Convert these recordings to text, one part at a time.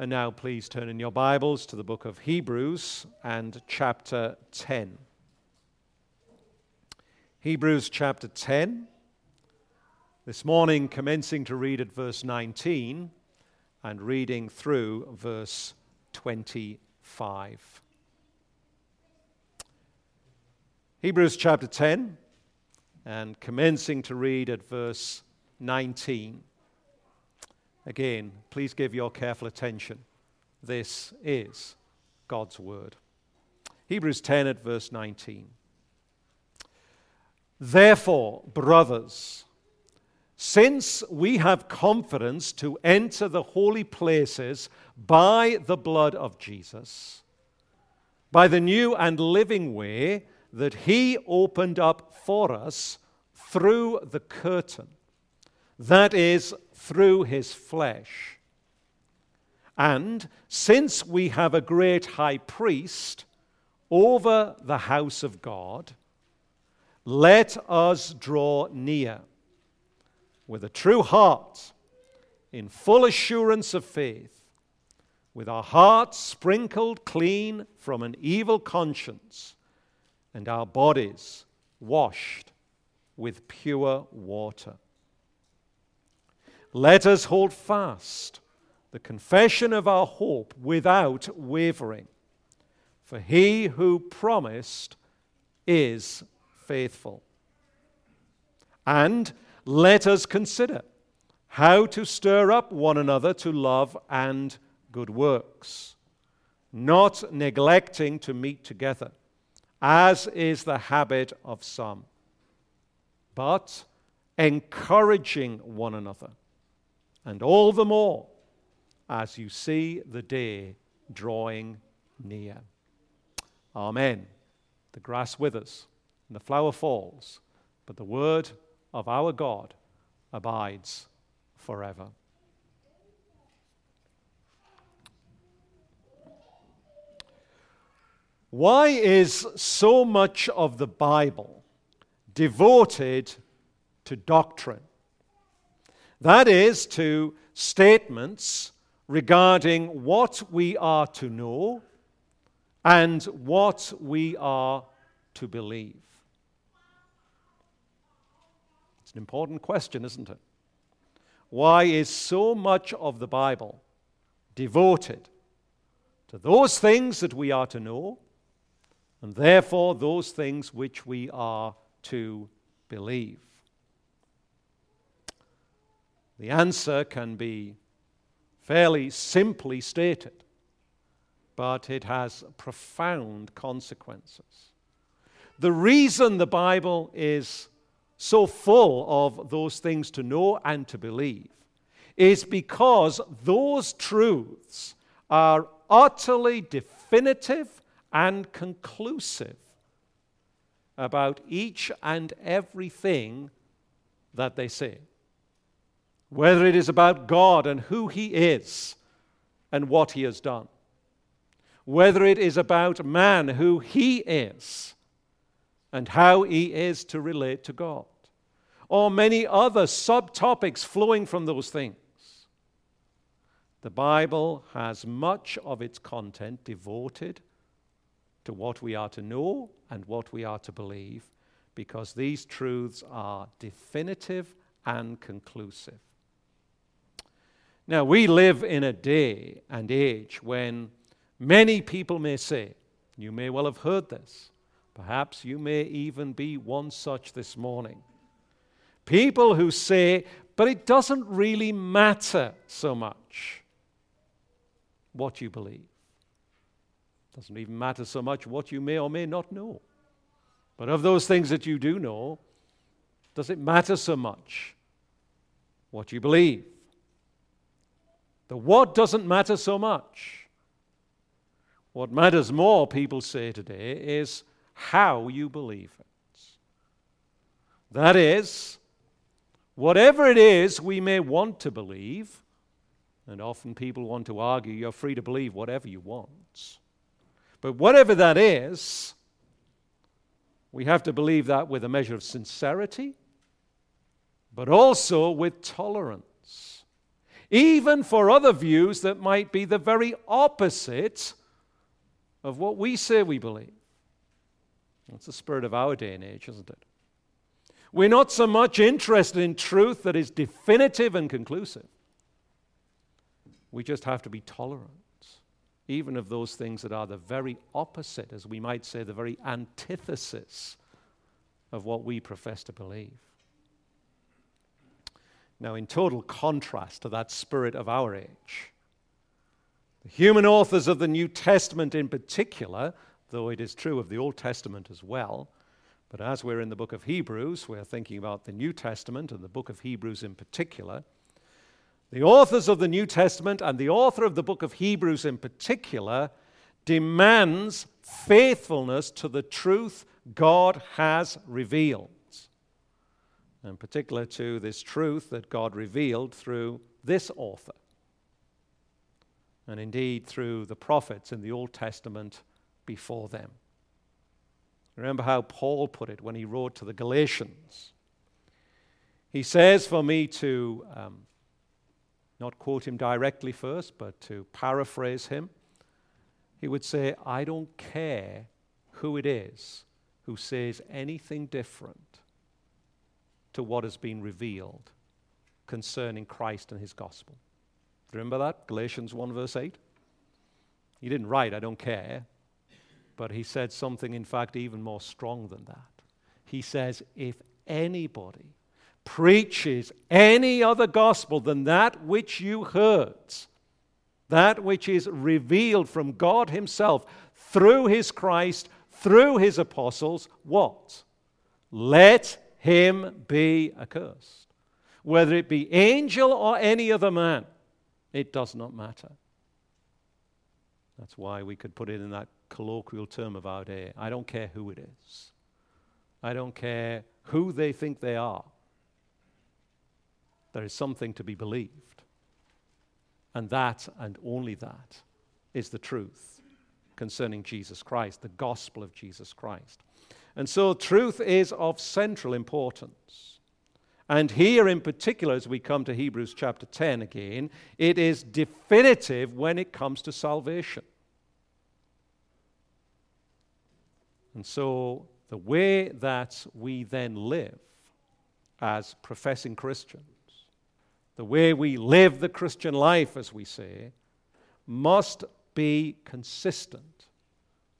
And now, please turn in your Bibles to the book of Hebrews and chapter 10. Hebrews chapter 10. This morning, commencing to read at verse 19 and reading through verse 25. Hebrews chapter 10 and commencing to read at verse 19 Again, please give your careful attention. This is God's Word. Hebrews 10 at verse 19. Therefore, brothers, since we have confidence to enter the holy places by the blood of Jesus, by the new and living way that He opened up for us through the curtain, that is, through his flesh. And since we have a great high priest over the house of God, let us draw near with a true heart, in full assurance of faith, with our hearts sprinkled clean from an evil conscience, and our bodies washed with pure water. Let us hold fast the confession of our hope without wavering. For he who promised is faithful. And let us consider how to stir up one another to love and good works, not neglecting to meet together, as is the habit of some, but encouraging one another and all the more as you see the day drawing near. Amen. The grass withers and the flower falls, but the word of our God abides forever. Why is so much of the Bible devoted to doctrine? That is, to statements regarding what we are to know and what we are to believe. It's an important question, isn't it? Why is so much of the Bible devoted to those things that we are to know, and therefore those things which we are to believe? The answer can be fairly simply stated, but it has profound consequences. The reason the Bible is so full of those things to know and to believe is because those truths are utterly definitive and conclusive about each and everything that they say whether it is about God and who He is and what He has done, whether it is about man, who He is and how He is to relate to God, or many other subtopics flowing from those things. The Bible has much of its content devoted to what we are to know and what we are to believe because these truths are definitive and conclusive. Now, we live in a day and age when many people may say, you may well have heard this, perhaps you may even be one such this morning. People who say, but it doesn't really matter so much what you believe. It doesn't even matter so much what you may or may not know. But of those things that you do know, does it matter so much what you believe? The what doesn't matter so much. What matters more, people say today, is how you believe it. That is, whatever it is we may want to believe, and often people want to argue you're free to believe whatever you want. But whatever that is, we have to believe that with a measure of sincerity, but also with tolerance even for other views that might be the very opposite of what we say we believe. That's the spirit of our day and age, isn't it? We're not so much interested in truth that is definitive and conclusive. We just have to be tolerant, even of those things that are the very opposite, as we might say, the very antithesis of what we profess to believe. Now, in total contrast to that spirit of our age, the human authors of the New Testament in particular, though it is true of the Old Testament as well, but as we're in the book of Hebrews, we're thinking about the New Testament and the book of Hebrews in particular. The authors of the New Testament and the author of the book of Hebrews in particular demands faithfulness to the truth God has revealed in particular to this truth that God revealed through this author, and indeed through the prophets in the Old Testament before them. Remember how Paul put it when he wrote to the Galatians. He says, for me to um, not quote him directly first, but to paraphrase him, he would say, I don't care who it is who says anything different to what has been revealed concerning Christ and his gospel. Remember that? Galatians 1, verse 8? He didn't write, I don't care, but he said something, in fact, even more strong than that. He says, if anybody preaches any other gospel than that which you heard, that which is revealed from God Himself through His Christ, through His apostles, what? Let him be accursed. Whether it be angel or any other man, it does not matter. That's why we could put it in that colloquial term of our day. I don't care who it is. I don't care who they think they are. There is something to be believed. And that, and only that, is the truth concerning Jesus Christ, the gospel of Jesus Christ. And so truth is of central importance. And here in particular, as we come to Hebrews chapter 10 again, it is definitive when it comes to salvation. And so the way that we then live as professing Christians, the way we live the Christian life, as we say, must be consistent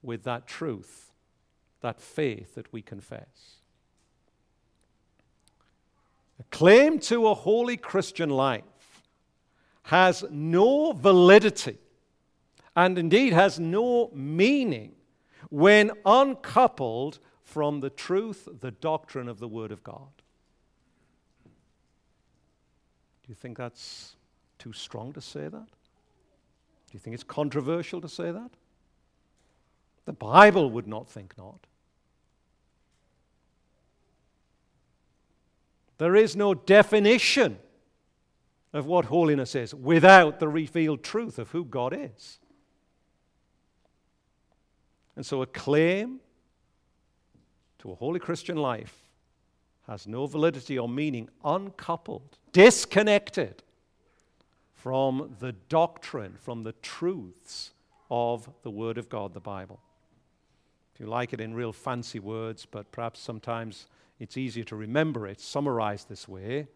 with that truth that faith that we confess. A claim to a holy Christian life has no validity and indeed has no meaning when uncoupled from the truth, the doctrine of the Word of God. Do you think that's too strong to say that? Do you think it's controversial to say that? The Bible would not think not. There is no definition of what holiness is without the revealed truth of who God is. And so a claim to a holy Christian life has no validity or meaning uncoupled, disconnected from the doctrine, from the truths of the Word of God, the Bible. If you like it in real fancy words, but perhaps sometimes it's easier to remember it, summarized this way.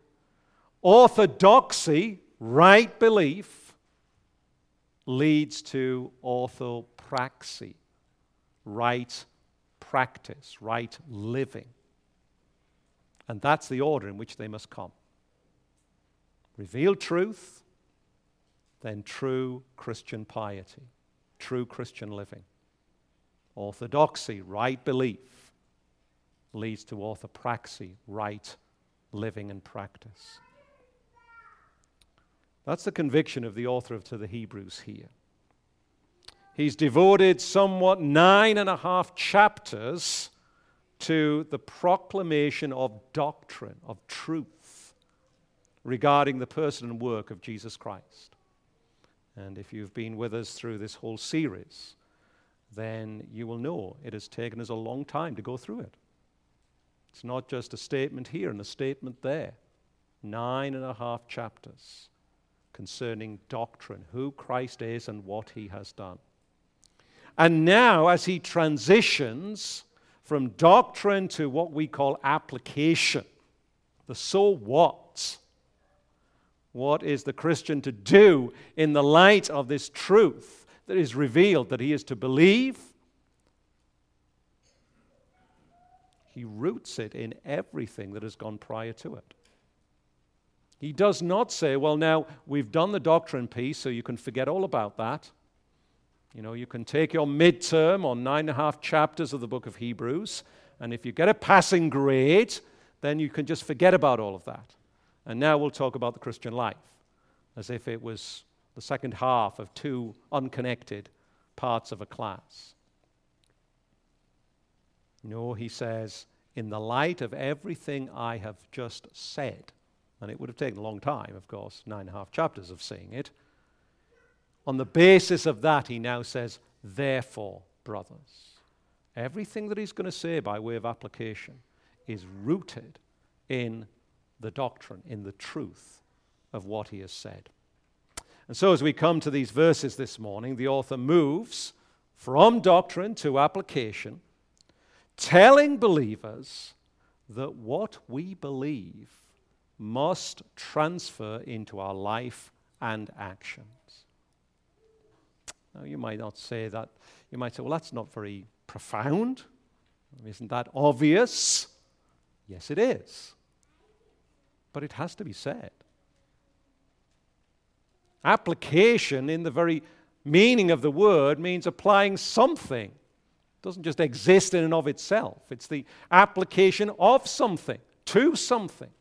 Orthodoxy, right belief, leads to orthopraxy, right practice, right living. And that's the order in which they must come. Revealed truth, then true Christian piety, true Christian living. Orthodoxy, right belief, leads to orthopraxy, right living and practice. That's the conviction of the author of To the Hebrews here. He's devoted somewhat nine and a half chapters to the proclamation of doctrine, of truth regarding the person and work of Jesus Christ. And if you've been with us through this whole series, then you will know it has taken us a long time to go through it. It's not just a statement here and a statement there. Nine and a half chapters concerning doctrine, who Christ is and what he has done. And now, as he transitions from doctrine to what we call application, the so what, what is the Christian to do in the light of this truth that is revealed that he is to believe? He roots it in everything that has gone prior to it. He does not say, well, now we've done the doctrine piece, so you can forget all about that. You know, you can take your midterm on nine and a half chapters of the book of Hebrews, and if you get a passing grade, then you can just forget about all of that. And now we'll talk about the Christian life as if it was the second half of two unconnected parts of a class. No, he says, in the light of everything I have just said, and it would have taken a long time, of course, nine and a half chapters of saying it. On the basis of that, he now says, Therefore, brothers, everything that he's going to say by way of application is rooted in the doctrine, in the truth of what he has said. And so, as we come to these verses this morning, the author moves from doctrine to application, telling believers that what we believe must transfer into our life and actions. Now, you might not say that. You might say, well, that's not very profound. Isn't that obvious? Yes, it is. But it has to be said. Application, in the very meaning of the word, means applying something. Doesn't just exist in and of itself, it's the application of something to something.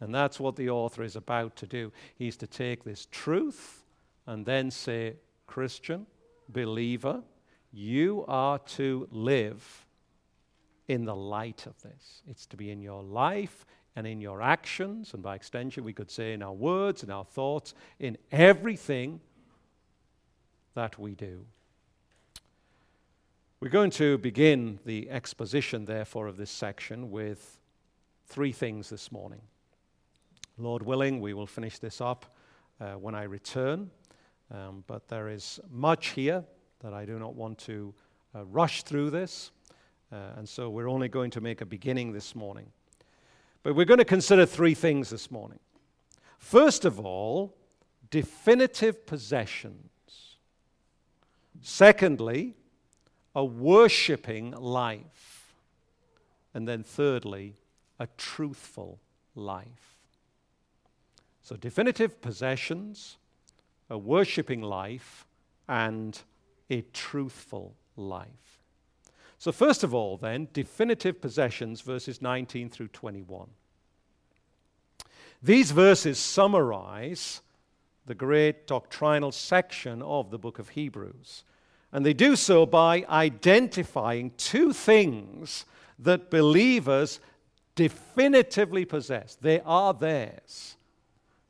And that's what the author is about to do. He's to take this truth and then say, Christian, believer, you are to live in the light of this. It's to be in your life and in your actions, and by extension, we could say in our words, in our thoughts, in everything that we do. We're going to begin the exposition, therefore, of this section with three things this morning. Lord willing, we will finish this up uh, when I return. Um, but there is much here that I do not want to uh, rush through this. Uh, and so we're only going to make a beginning this morning. But we're going to consider three things this morning. First of all, definitive possessions. Secondly, a worshipping life. And then thirdly, a truthful life. So, definitive possessions, a worshipping life, and a truthful life. So, first of all, then, definitive possessions, verses 19 through 21. These verses summarize the great doctrinal section of the book of Hebrews. And they do so by identifying two things that believers definitively possess. They are theirs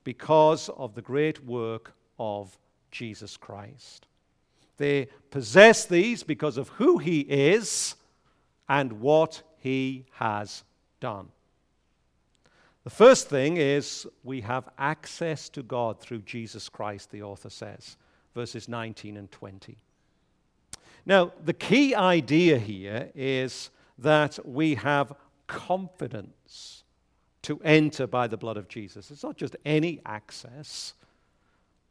because of the great work of Jesus Christ. They possess these because of who he is and what he has done. The first thing is we have access to God through Jesus Christ, the author says, verses 19 and 20. Now, the key idea here is that we have confidence to enter by the blood of Jesus. It's not just any access,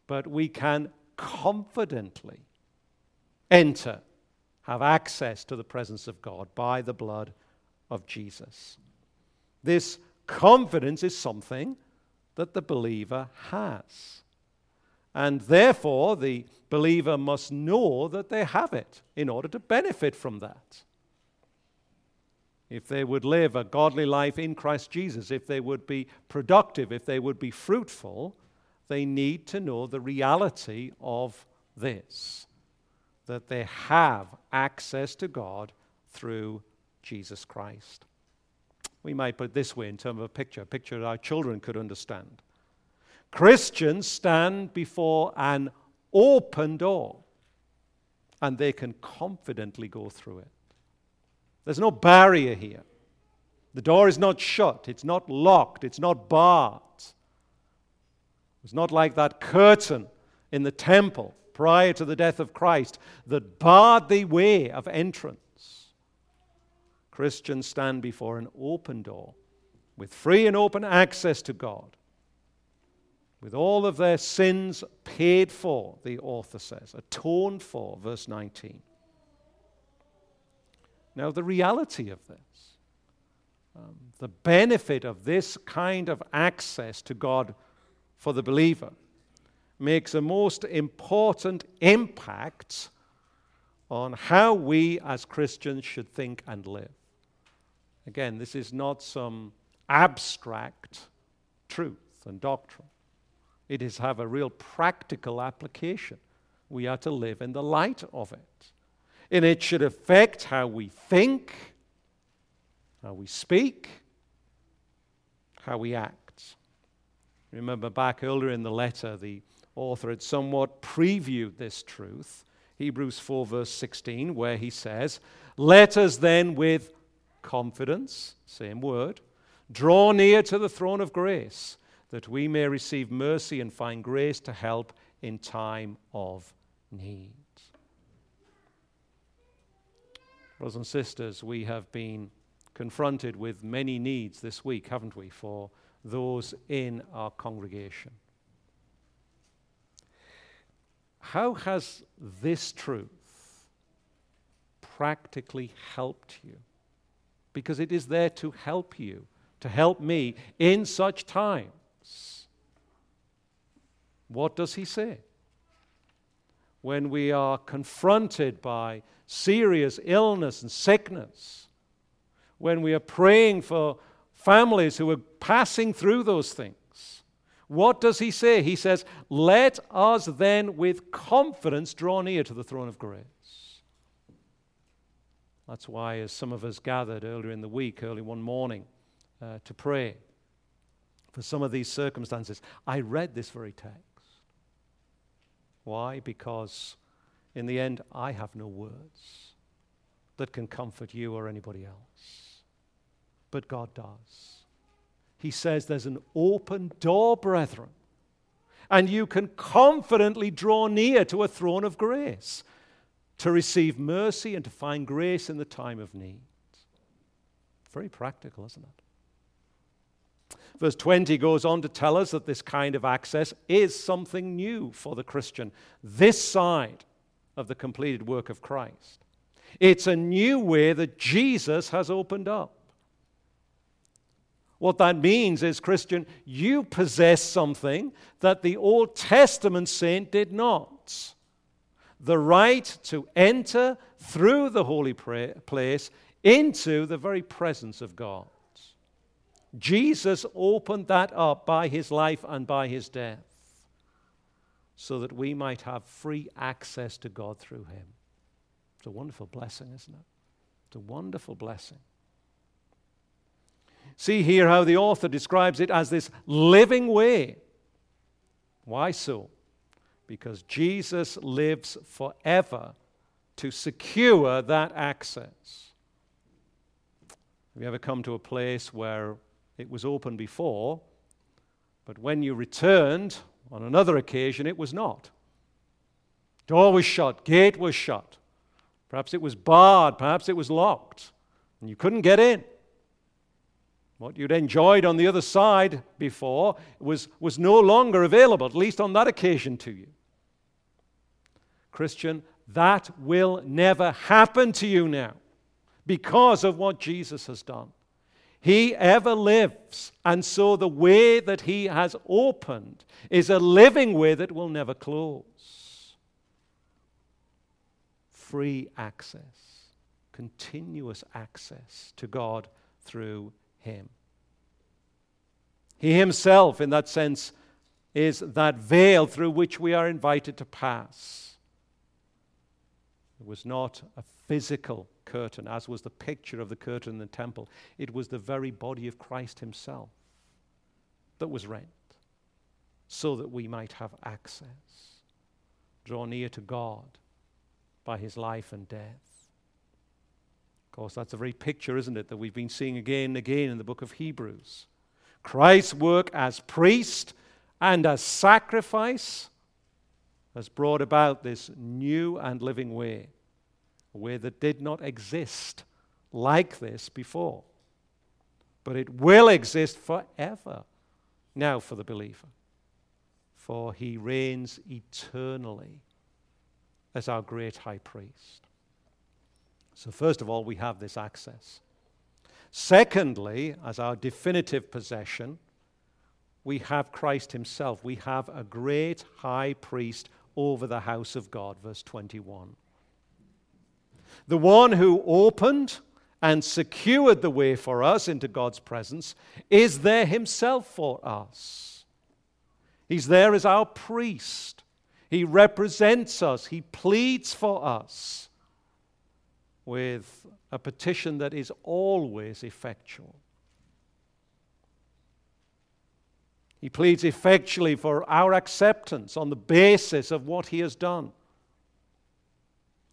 but we can confidently enter, have access to the presence of God by the blood of Jesus. This confidence is something that the believer has. And therefore, the believer must know that they have it in order to benefit from that if they would live a godly life in Christ Jesus, if they would be productive, if they would be fruitful, they need to know the reality of this that they have access to God through Jesus Christ. We might put it this way in terms of a picture, a picture that our children could understand. Christians stand before an open door and they can confidently go through it. There's no barrier here. The door is not shut, it's not locked, it's not barred. It's not like that curtain in the temple prior to the death of Christ that barred the way of entrance. Christians stand before an open door with free and open access to God, with all of their sins paid for, the author says, atoned for, verse 19. Now, the reality of this, um, the benefit of this kind of access to God for the believer, makes a most important impact on how we as Christians should think and live. Again, this is not some abstract truth and doctrine. It is have a real practical application. We are to live in the light of it. And it should affect how we think, how we speak, how we act. Remember back earlier in the letter, the author had somewhat previewed this truth. Hebrews 4, verse 16, where he says, Let us then with confidence, same word, draw near to the throne of grace, that we may receive mercy and find grace to help in time of need. Brothers and sisters, we have been confronted with many needs this week, haven't we, for those in our congregation. How has this truth practically helped you? Because it is there to help you, to help me in such times. What does he say? When we are confronted by serious illness and sickness, when we are praying for families who are passing through those things, what does he say? He says, Let us then with confidence draw near to the throne of grace. That's why, as some of us gathered earlier in the week, early one morning, uh, to pray for some of these circumstances, I read this very text. Why? Because in the end, I have no words that can comfort you or anybody else. But God does he says there's an open door, brethren. And you can confidently draw near to a throne of grace to receive mercy and to find grace in the time of need. Very practical, isn't it? Verse 20 goes on to tell us that this kind of access is something new for the Christian, this side of the completed work of Christ. It's a new way that Jesus has opened up. What that means is, Christian, you possess something that the Old Testament saint did not the right to enter through the holy place into the very presence of God. Jesus opened that up by his life and by his death so that we might have free access to God through him. It's a wonderful blessing, isn't it? It's a wonderful blessing. See here how the author describes it as this living way. Why so? Because Jesus lives forever to secure that access. Have you ever come to a place where it was open before, but when you returned on another occasion, it was not? Door was shut, gate was shut. Perhaps it was barred, perhaps it was locked, and you couldn't get in. What you'd enjoyed on the other side before was, was no longer available, at least on that occasion to you. Christian, that will never happen to you now because of what Jesus has done. He ever lives, and so the way that He has opened is a living way that will never close. Free access, continuous access to God through him. He himself, in that sense, is that veil through which we are invited to pass. It was not a physical curtain, as was the picture of the curtain in the temple. It was the very body of Christ himself that was rent so that we might have access, draw near to God by his life and death. Of course, that's a very picture, isn't it, that we've been seeing again and again in the book of Hebrews. Christ's work as priest and as sacrifice has brought about this new and living way, way that did not exist like this before. But it will exist forever now for the believer, for he reigns eternally as our great high priest. So, first of all, we have this access. Secondly, as our definitive possession, we have Christ Himself. We have a great high priest over the house of God, verse 21. The one who opened and secured the way for us into God's presence is there Himself for us. He's there as our priest. He represents us, He pleads for us with a petition that is always effectual. He pleads effectually for our acceptance on the basis of what He has done.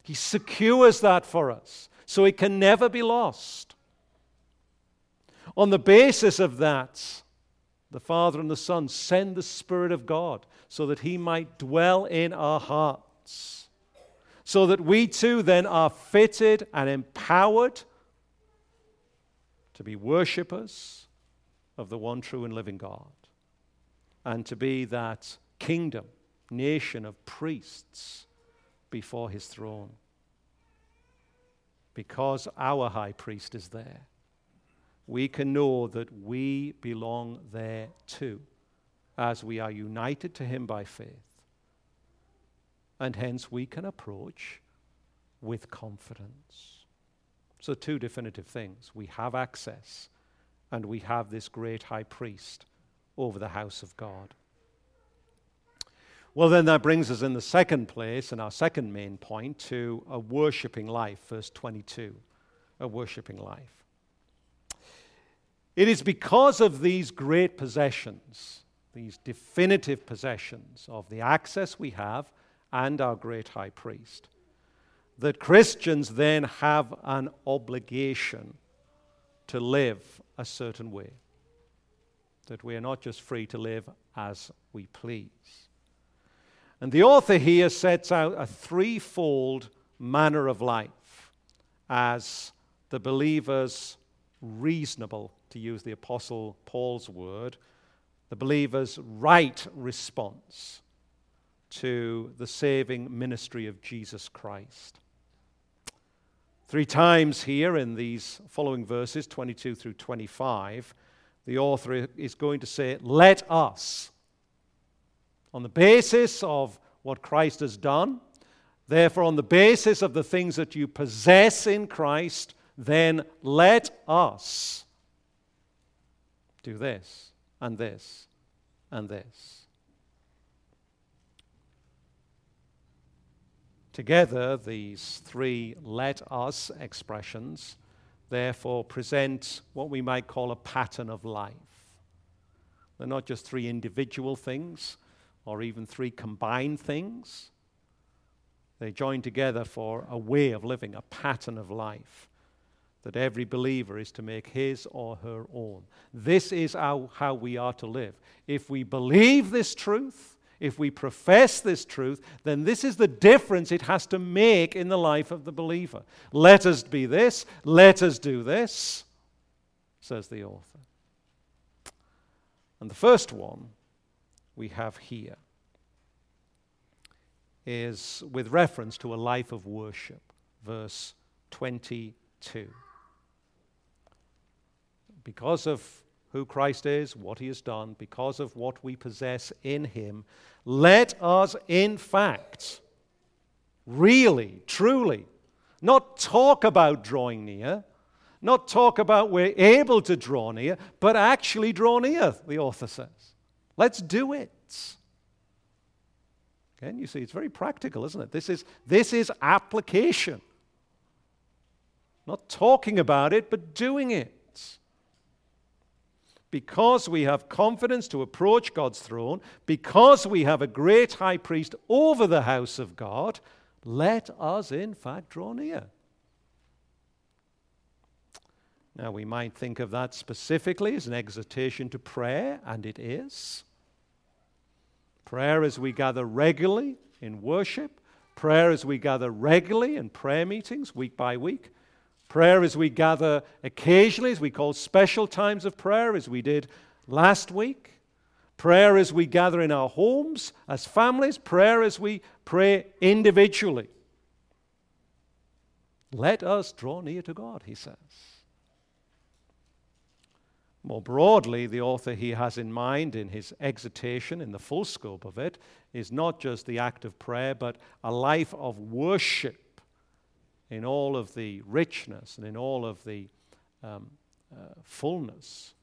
He secures that for us so it can never be lost. On the basis of that, the Father and the Son send the Spirit of God so that He might dwell in our hearts, so that we too then are fitted and empowered to be worshippers of the one true and living God and to be that kingdom, nation of priests before His throne. Because our high priest is there we can know that we belong there too as we are united to Him by faith. And hence we can approach with confidence. So, two definitive things we have access, and we have this great high priest over the house of God. Well, then that brings us in the second place, and our second main point, to a worshipping life, verse 22. A worshipping life. It is because of these great possessions these definitive possessions of the access we have and our great high priest, that Christians then have an obligation to live a certain way. That we are not just free to live as we please. And the author here sets out a threefold manner of life as the believer's reasonable, to use the Apostle Paul's word, the believer's right response to the saving ministry of Jesus Christ. Three times here in these following verses, 22 through 25, the author is going to say, Let us, on the basis of what Christ has done, therefore, on the basis of the things that you possess in Christ, then let us do this and this and this. Together, these three let us expressions therefore present what we might call a pattern of life. They're not just three individual things or even three combined things. They join together for a way of living, a pattern of life that every believer is to make his or her own. This is how, how we are to live. If we believe this truth, if we profess this truth, then this is the difference it has to make in the life of the believer. Let us be this, let us do this, says the author. And the first one we have here is with reference to a life of worship, verse 22 because of who Christ is, what he has done, because of what we possess in him, let us, in fact, really, truly, not talk about drawing near, not talk about we're able to draw near, but actually draw near, the author says. Let's do it. Again, you see, it's very practical, isn't it? This is, this is application. Not talking about it, but doing it because we have confidence to approach God's throne, because we have a great high priest over the house of God, let us in fact draw near. Now, we might think of that specifically as an exhortation to prayer, and it is. Prayer as we gather regularly in worship, prayer as we gather regularly in prayer meetings week by week, prayer as we gather occasionally, as we call special times of prayer, as we did last week, prayer as we gather in our homes as families, prayer as we pray individually. Let us draw near to God, he says. More broadly, the author he has in mind in his exhortation, in the full scope of it, is not just the act of prayer, but a life of worship in all of the richness and in all of the um, uh, fullness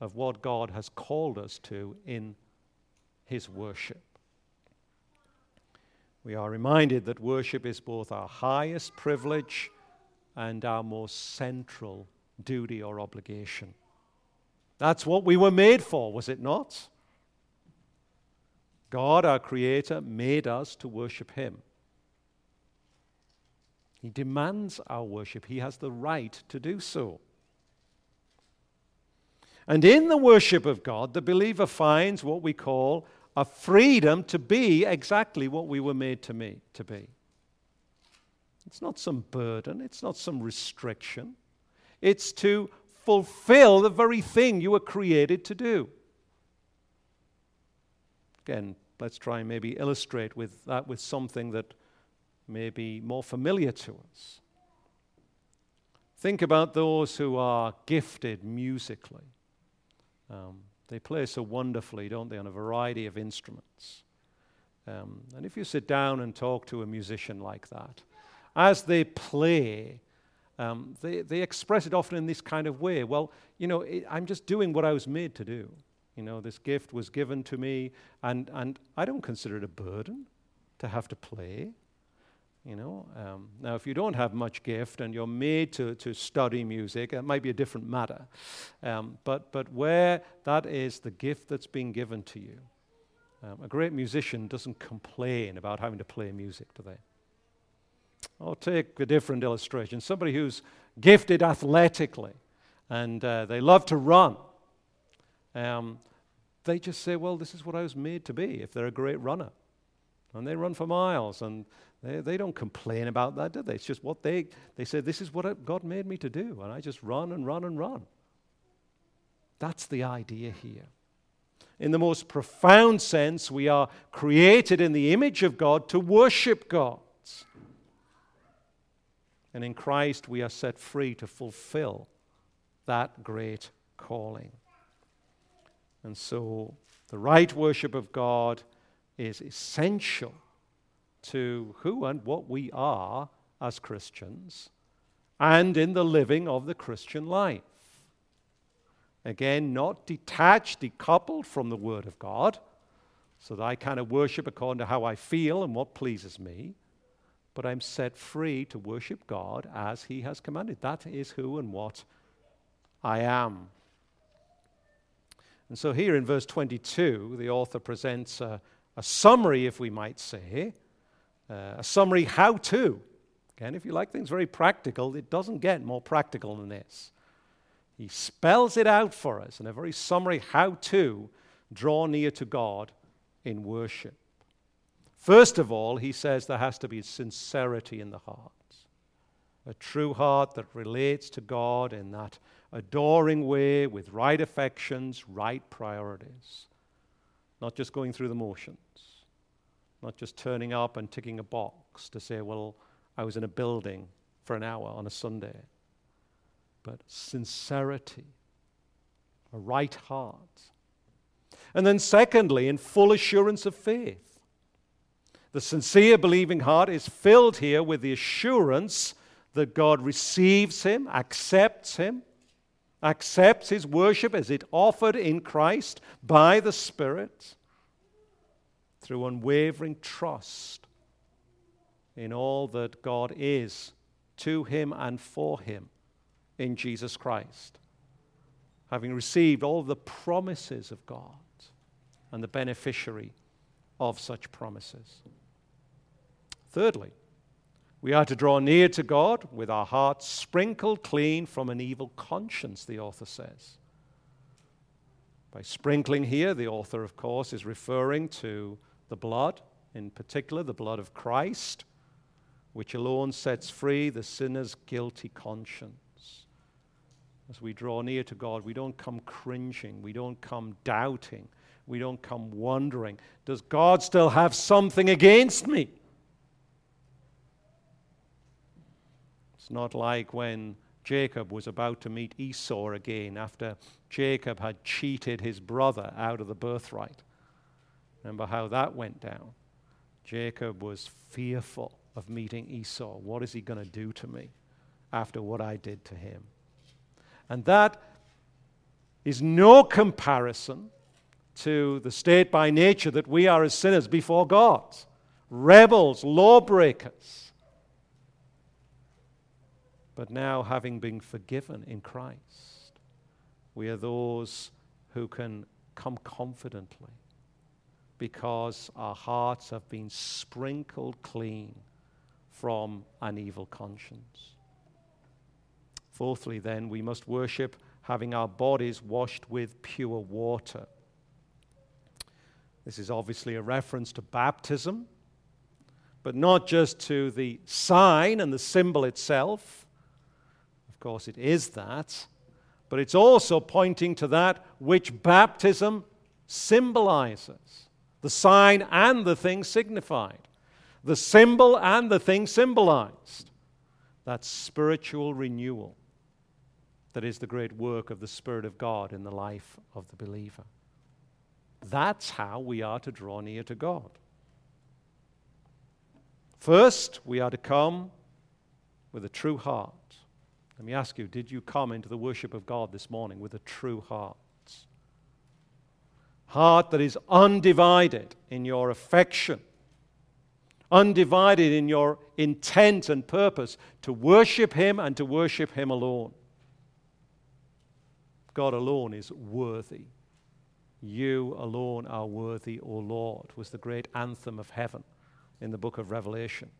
of what God has called us to in his worship. We are reminded that worship is both our highest privilege and our most central duty or obligation. That's what we were made for, was it not? God, our Creator, made us to worship Him. He demands our worship, He has the right to do so. And in the worship of God, the believer finds what we call a freedom to be exactly what we were made to, me, to be. It's not some burden, it's not some restriction. It's to fulfill the very thing you were created to do. Again, let's try and maybe illustrate with that with something that may be more familiar to us. Think about those who are gifted musically. Um, they play so wonderfully, don't they, on a variety of instruments. Um, and if you sit down and talk to a musician like that, as they play, um, they, they express it often in this kind of way. Well, you know, it, I'm just doing what I was made to do. You know, this gift was given to me, and, and I don't consider it a burden to have to play. You know, um, now if you don't have much gift and you're made to, to study music, it might be a different matter. Um, but, but where that is the gift that's being given to you, um, a great musician doesn't complain about having to play music, do they? I'll take a different illustration. Somebody who's gifted athletically and uh, they love to run. Um, they just say, Well, this is what I was made to be if they're a great runner. And they run for miles and they, they don't complain about that, do they? It's just what they, they say, This is what God made me to do. And I just run and run and run. That's the idea here. In the most profound sense, we are created in the image of God to worship God. And in Christ, we are set free to fulfill that great calling. And so, the right worship of God is essential to who and what we are as Christians and in the living of the Christian life. Again, not detached, decoupled from the Word of God, so that I kind of worship according to how I feel and what pleases me, but I'm set free to worship God as He has commanded. That is who and what I am. And so, here in verse 22, the author presents a, a summary, if we might say, uh, a summary how to. Again, if you like things very practical, it doesn't get more practical than this. He spells it out for us in a very summary how to draw near to God in worship. First of all, he says there has to be sincerity in the heart. A true heart that relates to God in that adoring way with right affections, right priorities. Not just going through the motions, not just turning up and ticking a box to say, well, I was in a building for an hour on a Sunday. But sincerity, a right heart. And then, secondly, in full assurance of faith. The sincere believing heart is filled here with the assurance that God receives him, accepts him, accepts his worship as it offered in Christ by the Spirit through unwavering trust in all that God is to him and for him in Jesus Christ. Having received all the promises of God and the beneficiary of such promises. Thirdly, we are to draw near to God with our hearts sprinkled clean from an evil conscience, the author says. By sprinkling here, the author, of course, is referring to the blood, in particular, the blood of Christ, which alone sets free the sinner's guilty conscience. As we draw near to God, we don't come cringing, we don't come doubting, we don't come wondering, does God still have something against me? It's not like when Jacob was about to meet Esau again after Jacob had cheated his brother out of the birthright. Remember how that went down? Jacob was fearful of meeting Esau. What is he going to do to me after what I did to him? And that is no comparison to the state by nature that we are as sinners before God rebels, lawbreakers but now, having been forgiven in Christ, we are those who can come confidently because our hearts have been sprinkled clean from an evil conscience. Fourthly, then, we must worship having our bodies washed with pure water. This is obviously a reference to baptism, but not just to the sign and the symbol itself course, it is that, but it's also pointing to that which baptism symbolizes the sign and the thing signified, the symbol and the thing symbolized. That spiritual renewal that is the great work of the Spirit of God in the life of the believer. That's how we are to draw near to God. First, we are to come with a true heart. Let me ask you did you come into the worship of God this morning with a true heart? Heart that is undivided in your affection, undivided in your intent and purpose to worship Him and to worship Him alone. God alone is worthy. You alone are worthy, O Lord, was the great anthem of heaven in the book of Revelation.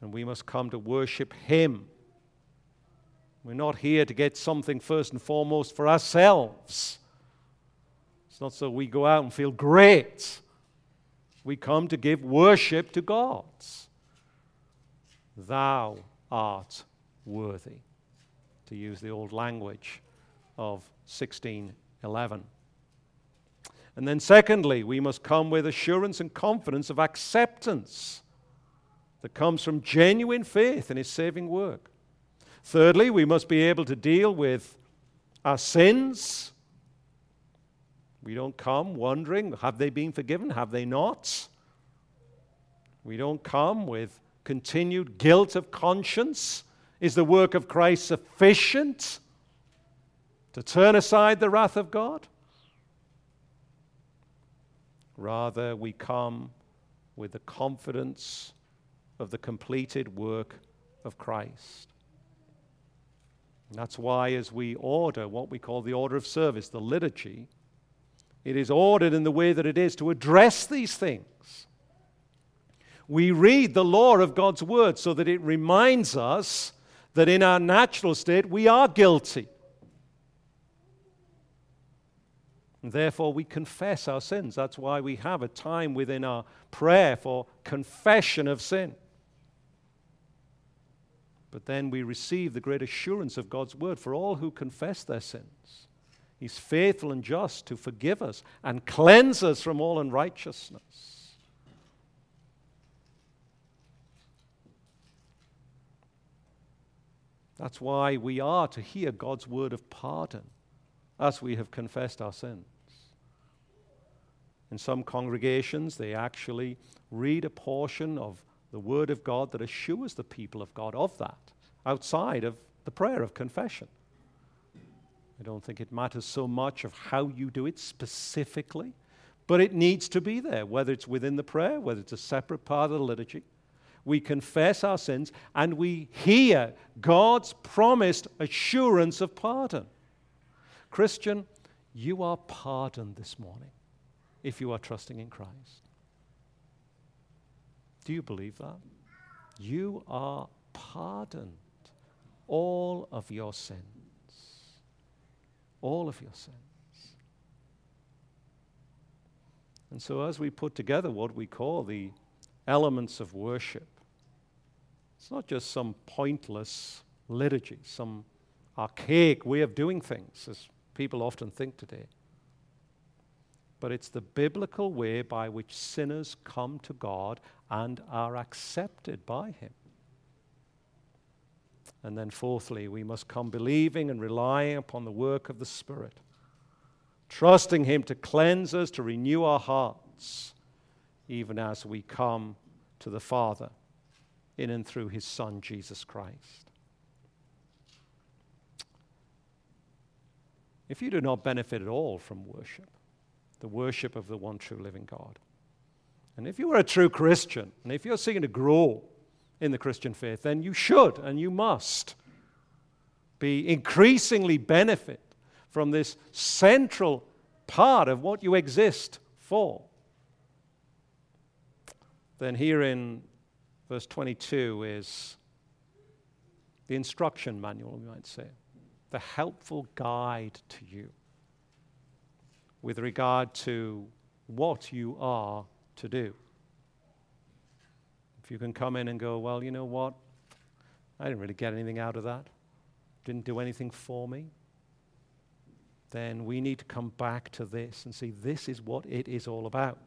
And we must come to worship Him we're not here to get something first and foremost for ourselves. It's not so we go out and feel great. We come to give worship to God. Thou art worthy, to use the old language of 1611. And then, secondly, we must come with assurance and confidence of acceptance that comes from genuine faith in His saving work. Thirdly, we must be able to deal with our sins. We don't come wondering, have they been forgiven? Have they not? We don't come with continued guilt of conscience. Is the work of Christ sufficient to turn aside the wrath of God? Rather, we come with the confidence of the completed work of Christ. And that's why, as we order what we call the order of service, the liturgy, it is ordered in the way that it is to address these things. We read the law of God's word so that it reminds us that in our natural state we are guilty. And therefore, we confess our sins. That's why we have a time within our prayer for confession of sin. But then we receive the great assurance of God's word for all who confess their sins. He's faithful and just to forgive us and cleanse us from all unrighteousness. That's why we are to hear God's word of pardon as we have confessed our sins. In some congregations, they actually read a portion of the Word of God that assures the people of God of that outside of the prayer of confession. I don't think it matters so much of how you do it specifically, but it needs to be there, whether it's within the prayer, whether it's a separate part of the liturgy. We confess our sins and we hear God's promised assurance of pardon. Christian, you are pardoned this morning if you are trusting in Christ. Do you believe that? You are pardoned all of your sins. All of your sins. And so, as we put together what we call the elements of worship, it's not just some pointless liturgy, some archaic way of doing things, as people often think today. But it's the biblical way by which sinners come to God and are accepted by Him. And then, fourthly, we must come believing and relying upon the work of the Spirit, trusting Him to cleanse us, to renew our hearts, even as we come to the Father in and through His Son, Jesus Christ. If you do not benefit at all from worship, the worship of the one true living God, and if you are a true Christian, and if you're seeking to grow in the Christian faith, then you should and you must be increasingly benefit from this central part of what you exist for. Then, here in verse 22 is the instruction manual, we might say, the helpful guide to you with regard to what you are to do If you can come in and go, well, you know what? I didn't really get anything out of that, didn't do anything for me, then we need to come back to this and see this is what it is all about.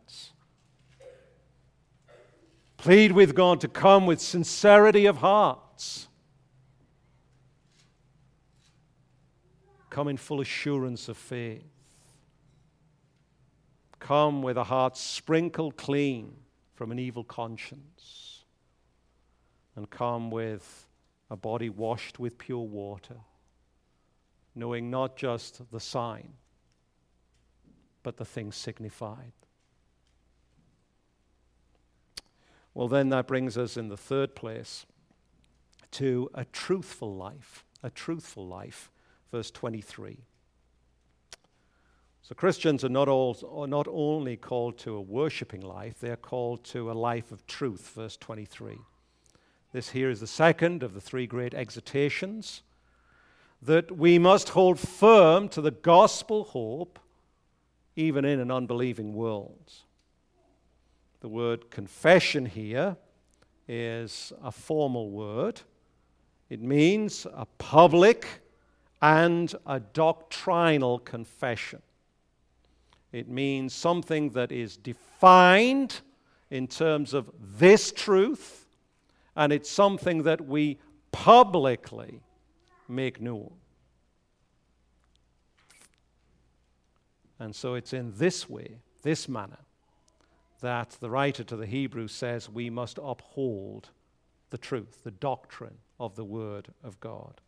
Plead with God to come with sincerity of hearts. Come in full assurance of faith. Come with a heart sprinkled clean from an evil conscience and come with a body washed with pure water, knowing not just the sign, but the thing signified. Well, then that brings us in the third place to a truthful life. A truthful life. Verse 23. So Christians are not, all, are not only called to a worshiping life, they are called to a life of truth. Verse 23. This here is the second of the three great exhortations that we must hold firm to the gospel hope even in an unbelieving world. The word confession here is a formal word. It means a public and a doctrinal confession. It means something that is defined in terms of this truth and it's something that we publicly make known. And so it's in this way, this manner, that the writer to the Hebrews says we must uphold the truth, the doctrine of the Word of God.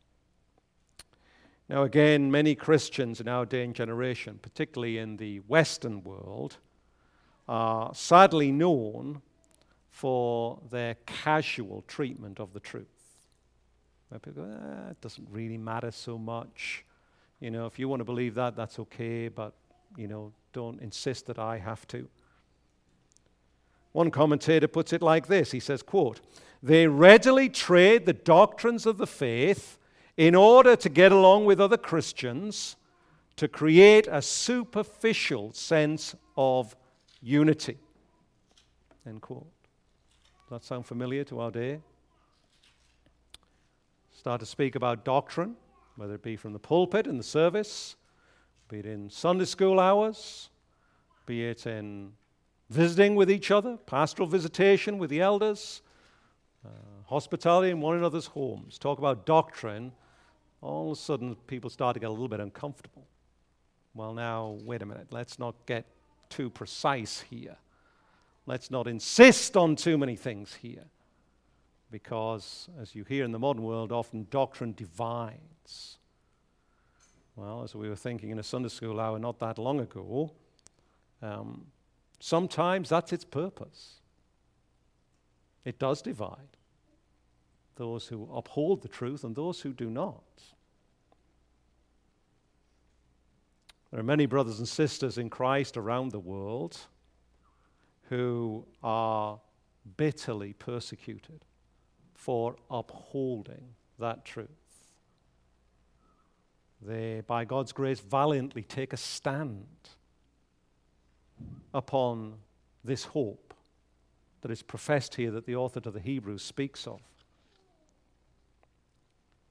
Now, again, many Christians in our day and generation, particularly in the Western world, are sadly known for their casual treatment of the truth. People go, ah, it doesn't really matter so much. You know, if you want to believe that, that's okay, but, you know, don't insist that I have to. One commentator puts it like this he says, quote, they readily trade the doctrines of the faith in order to get along with other Christians to create a superficial sense of unity. End quote. Does that sound familiar to our day? Start to speak about doctrine, whether it be from the pulpit in the service, be it in Sunday school hours, be it in visiting with each other, pastoral visitation with the elders, uh, hospitality in one another's homes. Talk about doctrine, all of a sudden people start to get a little bit uncomfortable. Well, now, wait a minute, let's not get too precise here. Let's not insist on too many things here. Because, as you hear in the modern world, often doctrine divides. Well, as we were thinking in a Sunday school hour not that long ago, um, sometimes that's its purpose. It does divide those who uphold the truth and those who do not. There are many brothers and sisters in Christ around the world who are bitterly persecuted for upholding that truth. They, by God's grace, valiantly take a stand upon this hope that is professed here that the author to the Hebrews speaks of.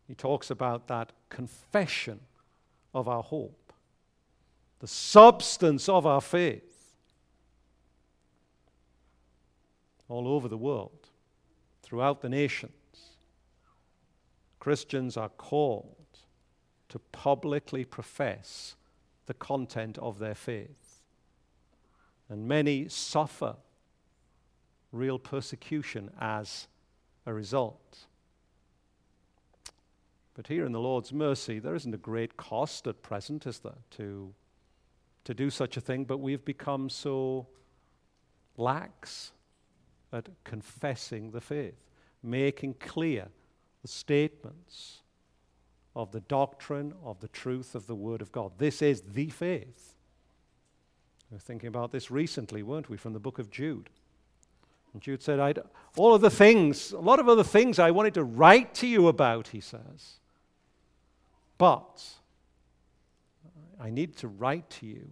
He talks about that confession of our hope, the substance of our faith all over the world, throughout the nations. Christians are called to publicly profess the content of their faith. And many suffer real persecution as a result. But here in the Lord's mercy, there isn't a great cost at present, is there, to, to do such a thing, but we've become so lax at confessing the faith, making clear the statements of the doctrine of the truth of the Word of God. This is the faith. We were thinking about this recently, weren't we, from the book of Jude. And Jude said, I'd, All of the things, a lot of other things I wanted to write to you about, he says. But I need to write to you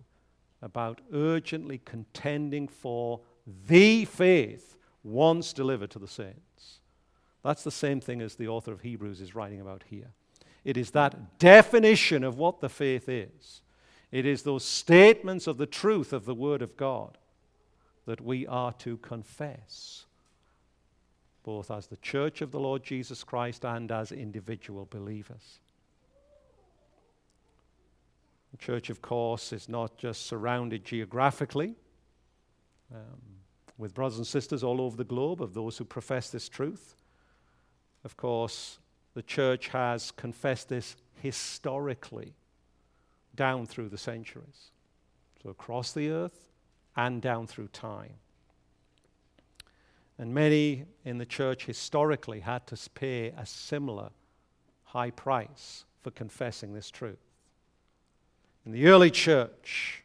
about urgently contending for the faith once delivered to the saints. That's the same thing as the author of Hebrews is writing about here. It is that definition of what the faith is. It is those statements of the truth of the Word of God that we are to confess, both as the church of the Lord Jesus Christ and as individual believers. The church, of course, is not just surrounded geographically um, with brothers and sisters all over the globe of those who profess this truth. Of course, the church has confessed this historically down through the centuries. So across the earth and down through time. And many in the church historically had to pay a similar high price for confessing this truth. In the early church,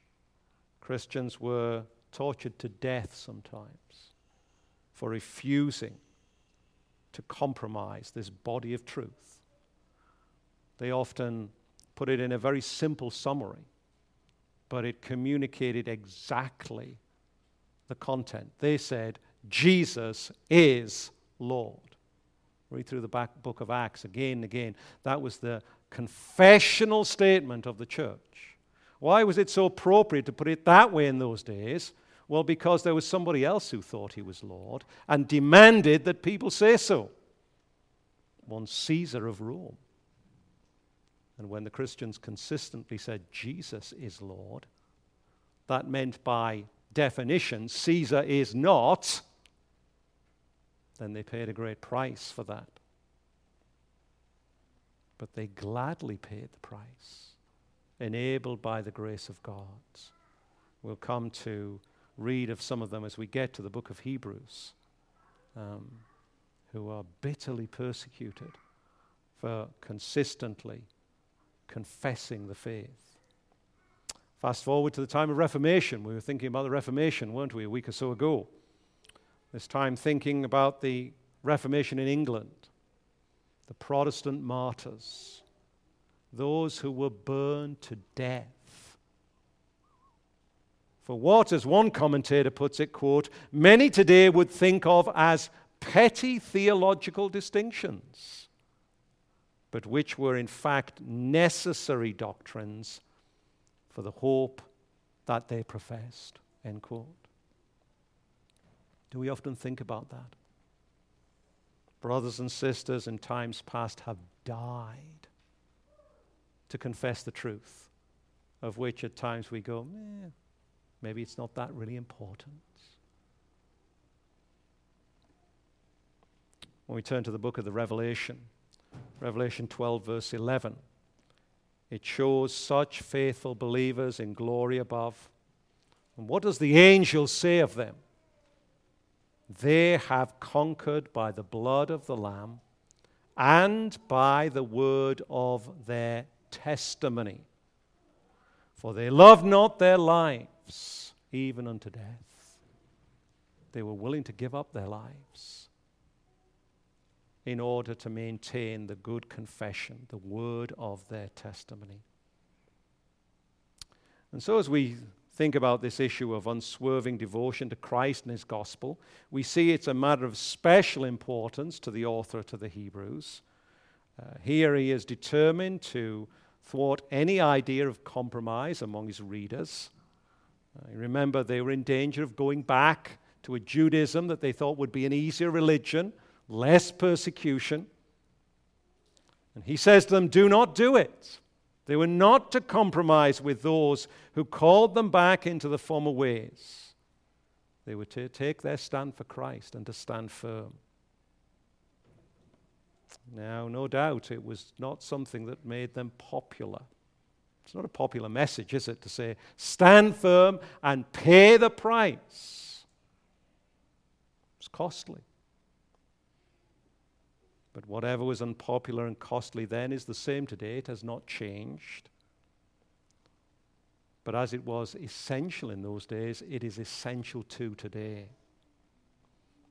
Christians were tortured to death sometimes for refusing to compromise this body of truth. They often put it in a very simple summary, but it communicated exactly the content. They said, Jesus is Lord. Read through the back book of Acts again and again. That was the confessional statement of the church. Why was it so appropriate to put it that way in those days? Well, because there was somebody else who thought he was Lord and demanded that people say so. One Caesar of Rome. And when the Christians consistently said Jesus is Lord, that meant by definition Caesar is not, then they paid a great price for that. But they gladly paid the price enabled by the grace of God. We'll come to read of some of them as we get to the book of Hebrews, um, who are bitterly persecuted for consistently confessing the faith. Fast forward to the time of Reformation. We were thinking about the Reformation, weren't we, a week or so ago? This time thinking about the Reformation in England, the Protestant martyrs those who were burned to death. For what, as one commentator puts it, quote, many today would think of as petty theological distinctions, but which were in fact necessary doctrines for the hope that they professed. End quote. Do we often think about that? Brothers and sisters in times past have died to confess the truth, of which at times we go, eh, maybe it's not that really important. When we turn to the book of the Revelation, Revelation 12, verse 11, it shows such faithful believers in glory above. And what does the angel say of them? They have conquered by the blood of the Lamb and by the word of their testimony. For they loved not their lives even unto death. They were willing to give up their lives in order to maintain the good confession, the word of their testimony. And so, as we think about this issue of unswerving devotion to Christ and his gospel, we see it's a matter of special importance to the author to the Hebrews. Uh, here he is determined to thwart any idea of compromise among his readers. Uh, remember, they were in danger of going back to a Judaism that they thought would be an easier religion, less persecution. And he says to them, Do not do it. They were not to compromise with those who called them back into the former ways. They were to take their stand for Christ and to stand firm. Now, no doubt it was not something that made them popular. It's not a popular message, is it, to say, stand firm and pay the price? It's costly. But whatever was unpopular and costly then is the same today. It has not changed. But as it was essential in those days, it is essential too today.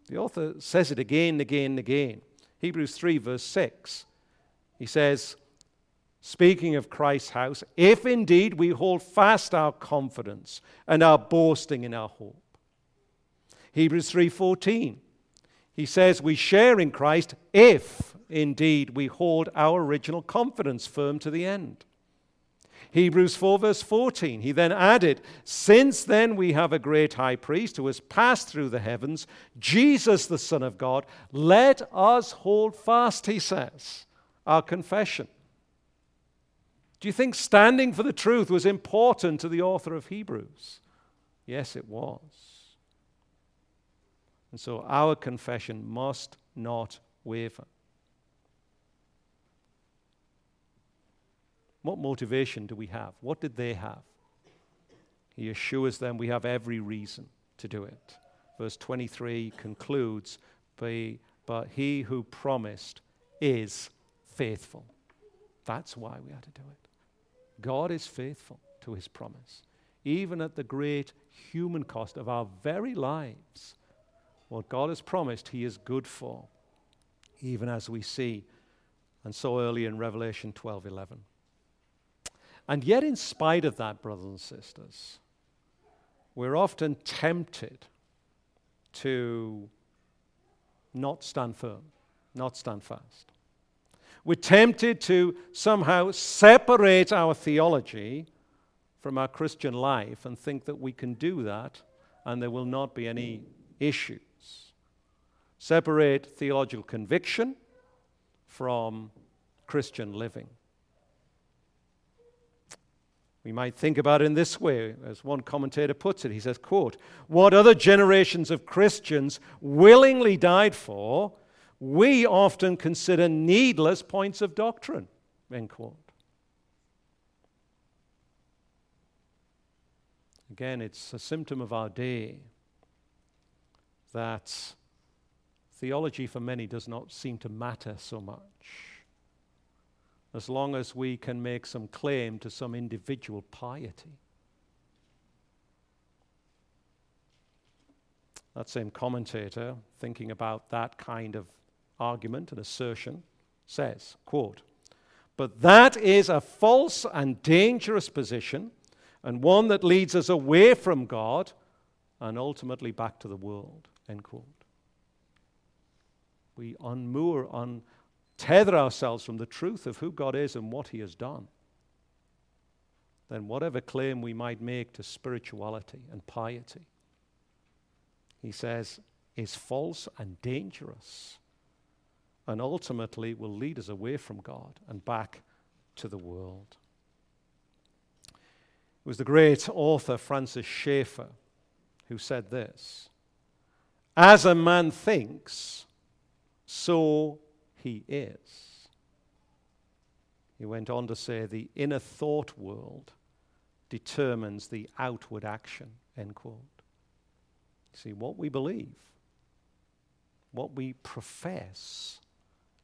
The author says it again and again and again. Hebrews 3, verse 6. He says, speaking of Christ's house, if indeed we hold fast our confidence and our boasting in our hope. Hebrews 3:14 he says we share in Christ if indeed we hold our original confidence firm to the end. Hebrews 4, verse 14, he then added, Since then we have a great high priest who has passed through the heavens, Jesus, the Son of God, let us hold fast, he says, our confession. Do you think standing for the truth was important to the author of Hebrews? Yes, it was. And so our confession must not waver. What motivation do we have? What did they have? He assures them we have every reason to do it. Verse 23 concludes But he who promised is faithful. That's why we had to do it. God is faithful to his promise, even at the great human cost of our very lives. What God has promised, He is good for, even as we see and so early in Revelation 12 11. And yet, in spite of that, brothers and sisters, we're often tempted to not stand firm, not stand fast. We're tempted to somehow separate our theology from our Christian life and think that we can do that and there will not be any issue separate theological conviction from Christian living. We might think about it in this way, as one commentator puts it. He says, quote, What other generations of Christians willingly died for, we often consider needless points of doctrine, end quote. Again, it's a symptom of our day that theology for many does not seem to matter so much. As long as we can make some claim to some individual piety. That same commentator, thinking about that kind of argument and assertion, says, quote, But that is a false and dangerous position, and one that leads us away from God and ultimately back to the world. End quote we unmoor, untether ourselves from the truth of who God is and what He has done, then whatever claim we might make to spirituality and piety, He says, is false and dangerous and ultimately will lead us away from God and back to the world. It was the great author Francis Schaeffer who said this As a man thinks, so he is. He went on to say the inner thought world determines the outward action, end quote. See, what we believe, what we profess,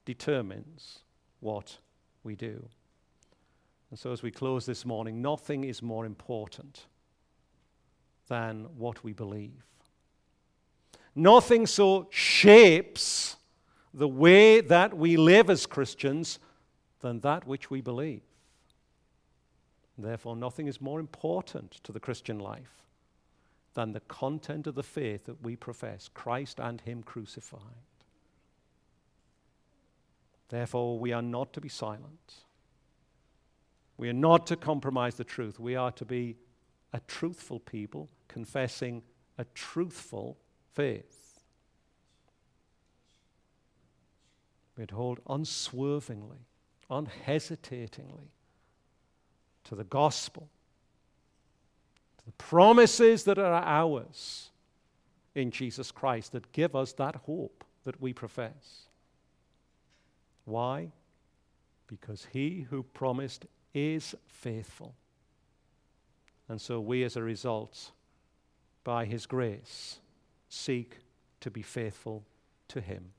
determines what we do. And so, as we close this morning, nothing is more important than what we believe. Nothing so shapes the way that we live as Christians than that which we believe. Therefore, nothing is more important to the Christian life than the content of the faith that we profess Christ and Him crucified. Therefore, we are not to be silent. We are not to compromise the truth. We are to be a truthful people confessing a truthful faith. We'd hold unswervingly, unhesitatingly to the gospel, to the promises that are ours in Jesus Christ that give us that hope that we profess. Why? Because he who promised is faithful. And so we, as a result, by his grace, seek to be faithful to him.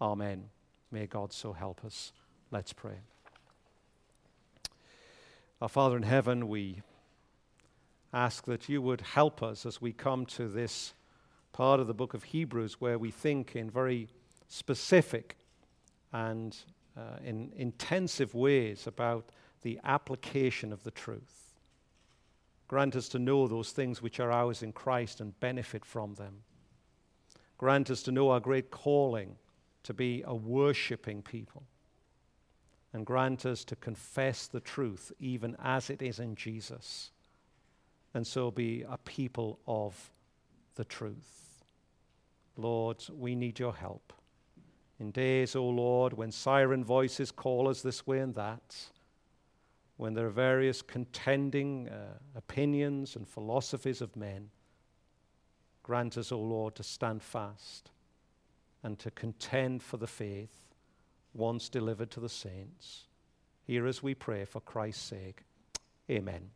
Amen. May God so help us. Let's pray. Our Father in heaven, we ask that you would help us as we come to this part of the book of Hebrews where we think in very specific and uh, in intensive ways about the application of the truth. Grant us to know those things which are ours in Christ and benefit from them. Grant us to know our great calling to be a worshiping people and grant us to confess the truth even as it is in Jesus, and so be a people of the truth. Lord, we need your help. In days, O oh Lord, when siren voices call us this way and that, when there are various contending uh, opinions and philosophies of men, grant us, O oh Lord, to stand fast and to contend for the faith once delivered to the saints. Hear as we pray for Christ's sake. Amen.